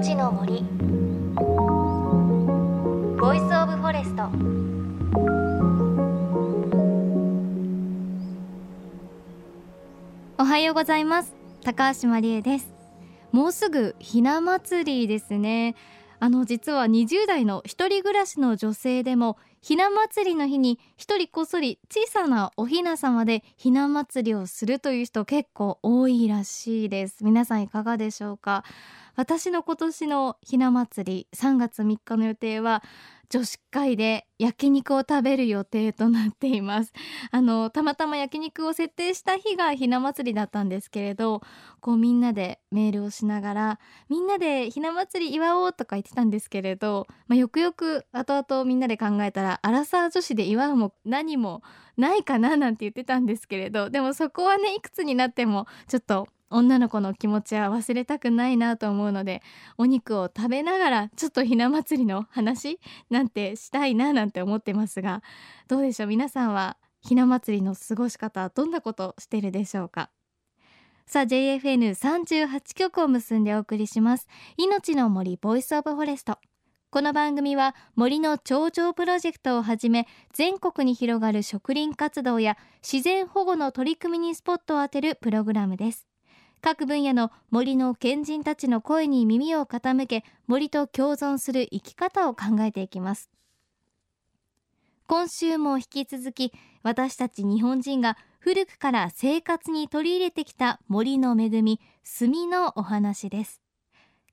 命の森。 Voice of Forest。おはようございます。高橋真理恵です。もうすぐひな祭りですね。あの実は20代の一人暮らしの女性でもひな祭りの日に一人こっそり小さなおひな様でひな祭りをするという人結構多いらしいです。皆さんいかがでしょうか？私の今年のひな祭り3月3日の予定は女子会で焼肉を食べる予定となっています。あのたまたま焼肉を設定した日がひな祭りだったんですけれどこうみんなでメールをしながらみんなでひな祭り祝おうとか言ってたんですけれど、まあ、よくよく後々みんなで考えたらアラサー女子で祝うも何もないかななんて言ってたんですけれどでもそこはねいくつになってもちょっと女の子の気持ちは忘れたくないなと思うのでお肉を食べながらちょっとひな祭りの話なんてしたいななんて思ってますがどうでしょう？皆さんはひな祭りの過ごし方どんなことしてるでしょうか？さあ JFN38 曲を結んでお送りします。命の森 Voice of Forest。この番組は森の頂上プロジェクトをはじめ全国に広がる植林活動や自然保護の取り組みにスポットを当てるプログラムです。各分野の森の賢人たちの声に耳を傾け森と共存する生き方を考えていきます。今週も引き続き私たち日本人が古くから生活に取り入れてきた森の恵み炭のお話です。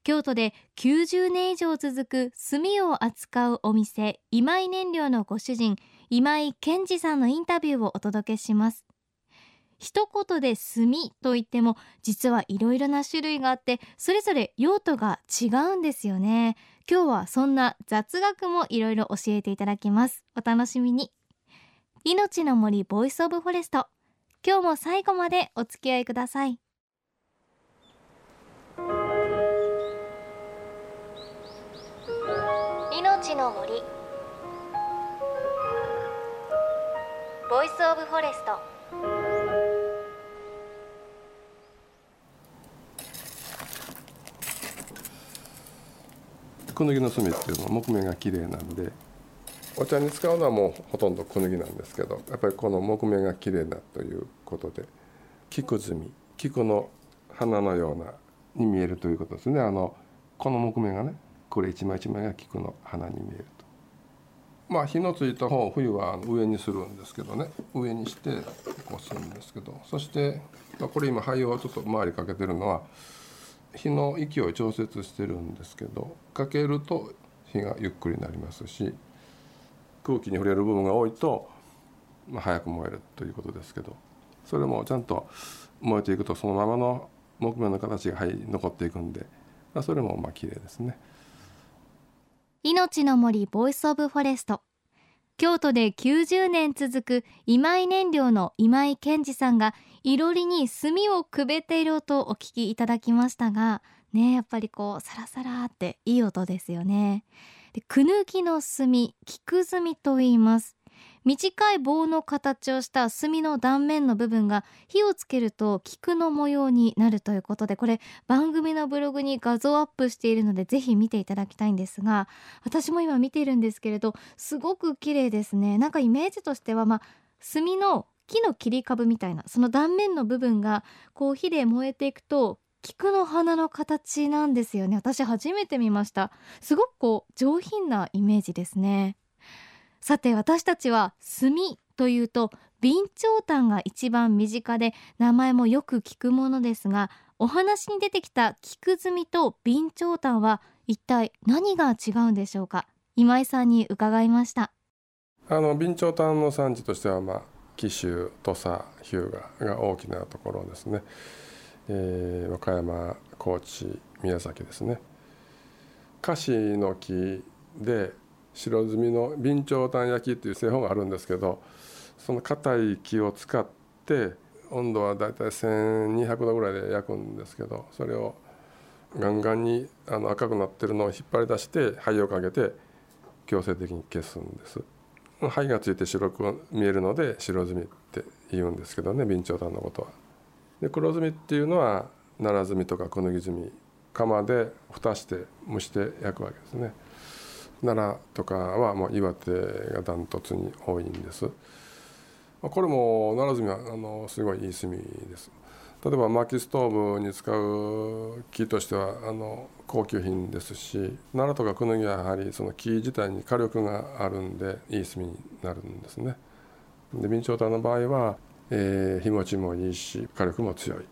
京都で90年以上続く炭を扱うお店今井燃料のご主人今井健二さんのインタビューをお届けします。一言で炭といっても実はいろいろな種類があってそれぞれ用途が違うんですよね。今日はそんな雑学もいろいろ教えていただきます。お楽しみに。命の森 Voice of Forest。今日も最後までお付き合いください。命の森。Voice of Forest。クヌギの炭っていうのは木目が綺麗なのでお茶に使うのはもうほとんどクヌギなんですけどやっぱりこの木目が綺麗だということで菊炭菊の花のようなに見えるということですね。あのこの木目がねこれ一枚一枚が菊の花に見えると。まあ火のついた方を冬は上にするんですけどね。上にしてこうするんですけど。そして、まあ、これ今灰をちょっと周りかけてるのは火の勢いを調節してるんですけどかけると火がゆっくりになりますし空気に触れる部分が多いと、まあ、早く燃えるということですけどそれもちゃんと燃えていくとそのままの木目の形が、はい、残っていくんで、まあ、それもまあ綺麗ですね。命の森 Voice of Forest 京都で90年続く今井燃料の今井健二さんがいろりに炭をくべている音をお聞きいただきましたがねやっぱりこうサラサラっていい音ですよね。でくぬきの炭菊炭と言います。短い棒の形をした炭の断面の部分が火をつけると菊の模様になるということでこれ番組のブログに画像アップしているのでぜひ見ていただきたいんですが私も今見ているんですけれどすごく綺麗ですね。なんかイメージとしてはまあ炭の木の切り株みたいなその断面の部分がこう火で燃えていくと菊の花の形なんですよね。私初めて見ました。すごくこう上品なイメージですね。さて私たちは炭というと備長炭が一番身近で名前もよく聞くものですがお話に出てきた菊炭と備長炭は一体何が違うんでしょうか？今井さんに伺いました。あの備長炭の産地としてはまあ紀州土佐日向が大きなところですね、えー、和歌山高知宮崎ですね。菓子の木で白炭の備長炭焼きっていう製法があるんですけどその硬い木を使って温度はだいたい1200度ぐらいで焼くんですけどそれをガンガンにあの赤くなってるのを引っ張り出して灰をかけて強制的に消すんです。灰がついて白く見えるので白炭って言うんですけどね備長炭のことは。で黒炭っていうのは奈良炭とか小麦炭釜で蓋して蒸して焼くわけですね。奈良とかはもう岩手がダントツに多いんです。これも奈良炭はあのすごいいい炭です。例えば薪ストーブに使う木としてはあの高級品ですし奈良とかクヌギはやはりその木自体に火力があるんでいい炭になるんですね。で備長炭の場合は、えー、日持ちもいいし火力も強い。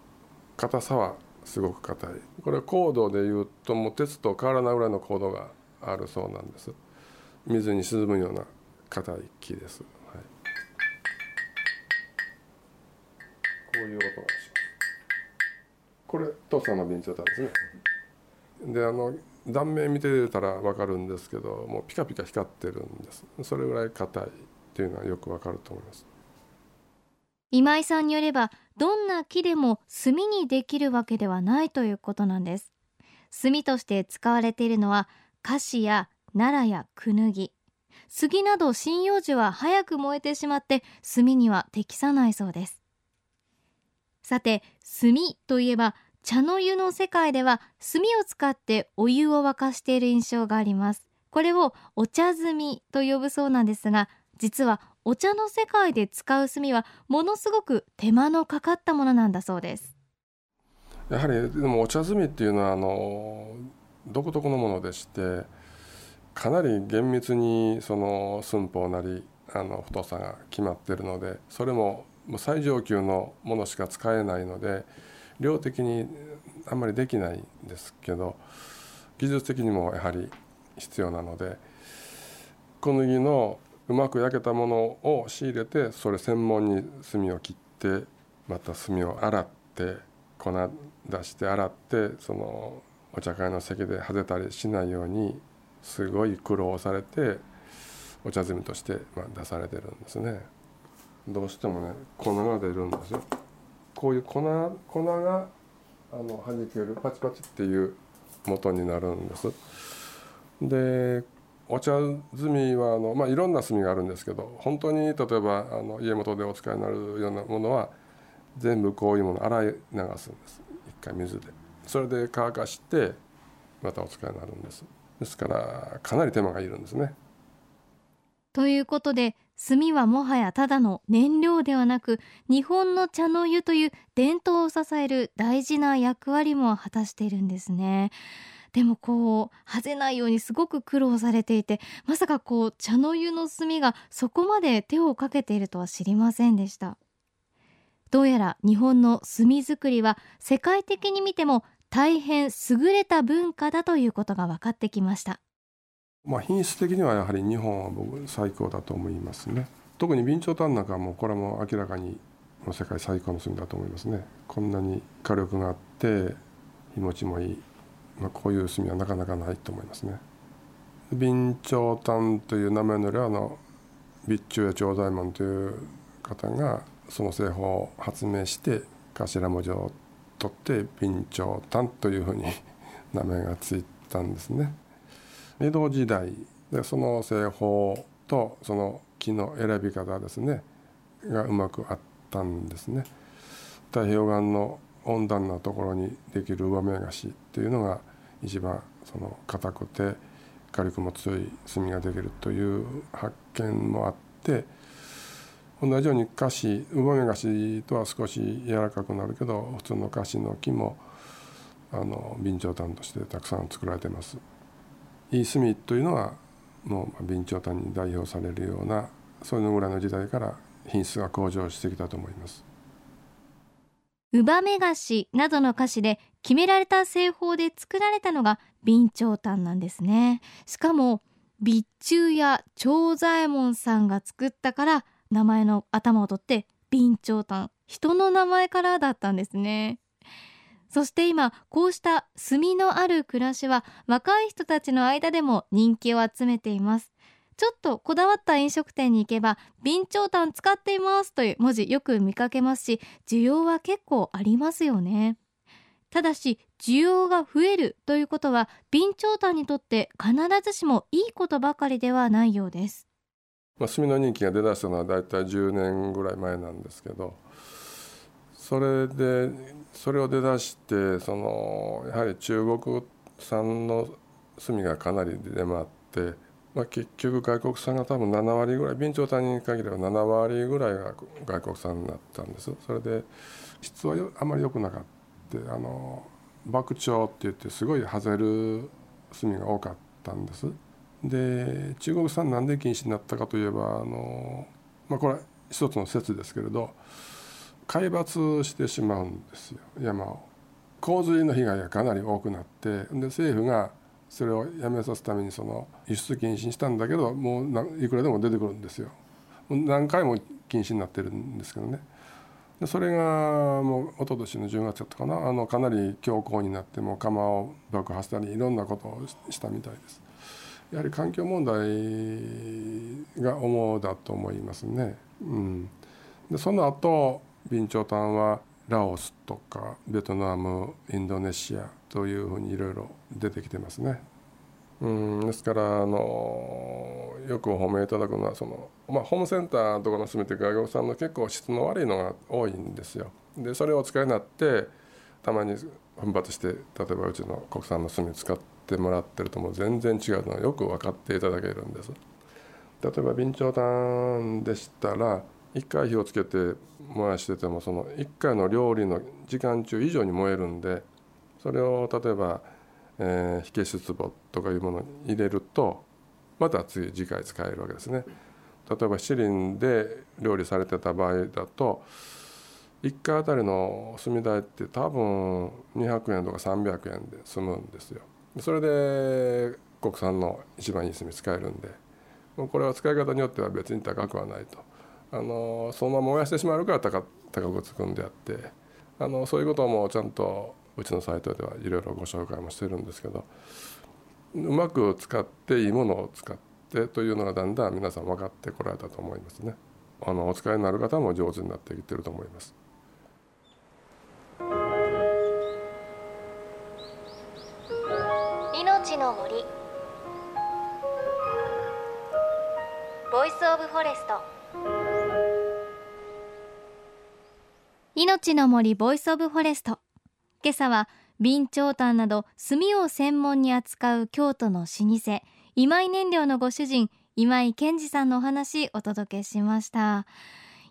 硬さはすごく硬い。これ高度でいうともう鉄と変わらないぐらいの高度があるそうなんです。水に沈むような硬い木です、はい、こういう音がします。これ父さんの備長炭ですね。であの断面見てたら分かるんですけどもうピカピカ光ってるんです。それぐらい硬いっていうのはよく分かると思います。今井さんによればどんな木でも炭にできるわけではないということなんです。炭として使われているのはカシや奈良やクヌギ杉など針葉樹は早く燃えてしまって炭には適さないそうです。さて炭といえば茶の湯の世界では炭を使ってお湯を沸かしている印象があります。これをお茶炭と呼ぶそうなんですが実はお茶の世界で使う炭はものすごく手間のかかったものなんだそうです。やはりでもお茶炭っていうのはあの独特のものでしてかなり厳密にその寸法なりあの太さが決まってるのでそれも最上級のものしか使えないので量的にあんまりできないんですけど技術的にもやはり必要なので小麦のうまく焼けたものを仕入れてそれ専門に炭を切ってまた炭を洗って粉出して洗ってそのお茶会の席で外れたりしないようにすごい苦労されてお茶摘みとしてま出されてるんですね。どうしてもね粉が出るんですよ。こういう粉粉があの弾けるパチパチっていう元になるんです。でお茶摘みはあの、まあ、いろんな炭があるんですけど本当に例えばあの家元でお使いになるようなものは全部こういうもの洗い流すんです。一回水で。それで乾かしてまたお使いになるんです。ですからかなり手間がいるんですね。ということで炭はもはやただの燃料ではなく日本の茶の湯という伝統を支える大事な役割も果たしているんですね。でもこうはぜないようにすごく苦労されていてまさかこう茶の湯の炭がそこまで手をかけているとは知りませんでした。どうやら日本の炭作りは世界的に見ても大変優れた文化だということが分かってきました。まあ品質的にはやはり日本は僕最高だと思いますね。特に備長炭なんかもこれも明らかに世界最高の炭だと思いますね。こんなに火力があって日持ちもいい、まあ、こういう炭はなかなかないと思いますね。備長炭という名前のあの備中や長左衛門という方がその製法を発明して頭文字を取って備長炭というふうに名前がついたんですね。江戸時代でその製法とその木の選び方ですねがうまくあったんですね。太平洋岸の温暖なところにできる上目菓子っていうのが一番その硬くて火力も強い炭ができるという発見もあって同じように菓子上目菓子とは少し柔らかくなるけど普通の菓子の木もあの備長炭としてたくさん作られています。いい炭というのはもう備長炭に代表されるようなそういうのぐらいの時代から品質が向上してきたと思います。乳母目菓子などの菓子で決められた製法で作られたのが備長炭なんですねしかも備中や長左衛門さんが作ったから名前の頭を取って備長炭人の名前からだったんですね。そして今こうした炭のある暮らしは若い人たちの間でも人気を集めています。ちょっとこだわった飲食店に行けば備長炭使っていますという文字よく見かけますし需要は結構ありますよね。ただし需要が増えるということは備長炭にとって必ずしもいいことばかりではないようです。まあ、炭の人気が出だしたのは大体10年ぐらい前なんですけどそれでそれを出だしてそのやはり中国産の炭がかなり出回って、まあ、結局外国産が多分7割ぐらい備長炭に限れば7割ぐらいが外国産になったんです。それで質はあまり良くなかった。あの爆鳥って言ってすごい外れる炭が多かったんです。で中国産なんで禁止になったかといえばあの、まあ、これは一つの説ですけれど海抜してしまうんですよ山を。洪水の被害がかなり多くなってで政府がそれをやめさすためにその輸出禁止にしたんだけどもういくらでも出てくるんですよ。何回も禁止になってるんですけどね。でそれがもう一昨年の10月だったかな。あのかなり強硬になってもう釜を爆破したりいろんなことをしたみたいです。やはり環境問題が主だと思いますね、うん、でその後備長炭はラオスとかベトナムインドネシアというふうにいろいろ出てきてますね。うんですからあのよくお褒めいただくのはその、まあ、ホームセンターとかの住めて外国産の結構質の悪いのが多いんですよ。でそれをお使いになってたまに奮発して例えばうちの国産の炭使っててもらってるともう全然違うのはよく分かっていただけるんです。例えば備長炭でしたら1回火をつけて燃やしててもその1回の料理の時間中以上に燃えるんでそれを例えば、えー、火消し壺とかいうものに入れるとまた次次回使えるわけですね。例えば七輪で料理されてた場合だと1回あたりの炭代って多分200円とか300円で済むんですよ。それで国産の一番いい炭使えるんでこれは使い方によっては別に高くはないと。あのそのまま燃やしてしまうから高高くつくんであってあのそういうこともちゃんとうちのサイトではいろいろご紹介もしてるんですけどうまく使っていいものを使ってというのがだんだん皆さん分かってこられたと思いますね。あのお使いになる方も上手になっていってると思います。命の森。Voice of Forest。命の森 Voice of Forest。今朝は備長炭など炭を専門に扱う京都の老舗今井燃料のご主人今井健二さんのお話お届けしました。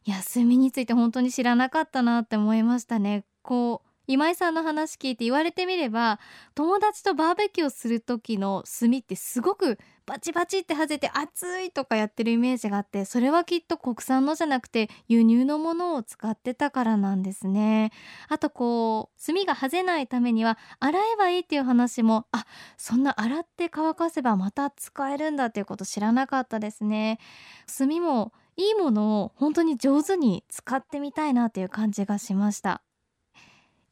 いや炭について本当に知らなかったなって思いましたね。こう今井さんの話聞いて言われてみれば友達とバーベキューをする時の炭ってすごくバチバチって外れて熱いとかやってるイメージがあってそれはきっと国産のじゃなくて輸入のものを使ってたからなんですね。あとこう炭がはぜないためには洗えばいいっていう話もあそんな洗って乾かせばまた使えるんだっていうこと知らなかったですね。炭もいいものを本当に上手に使ってみたいなっていう感じがしました。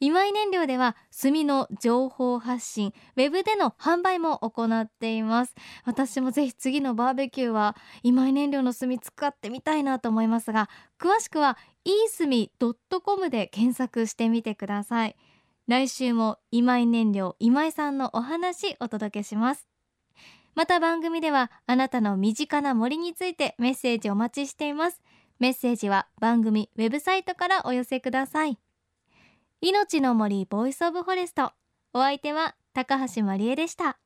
今井燃料では炭の情報発信ウェブでの販売も行っています。私もぜひ次のバーベキューは今井燃料の炭使ってみたいなと思いますが詳しくはいいすみ .com で検索してみてください。来週も今井燃料今井さんのお話お届けします。また番組ではあなたの身近な森についてメッセージお待ちしています。メッセージは番組ウェブサイトからお寄せください。命の森 Voice of Forest。お相手は高橋真理恵でした。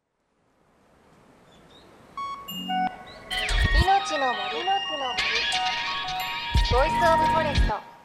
命の森。の森。ボイスオブフォレスト。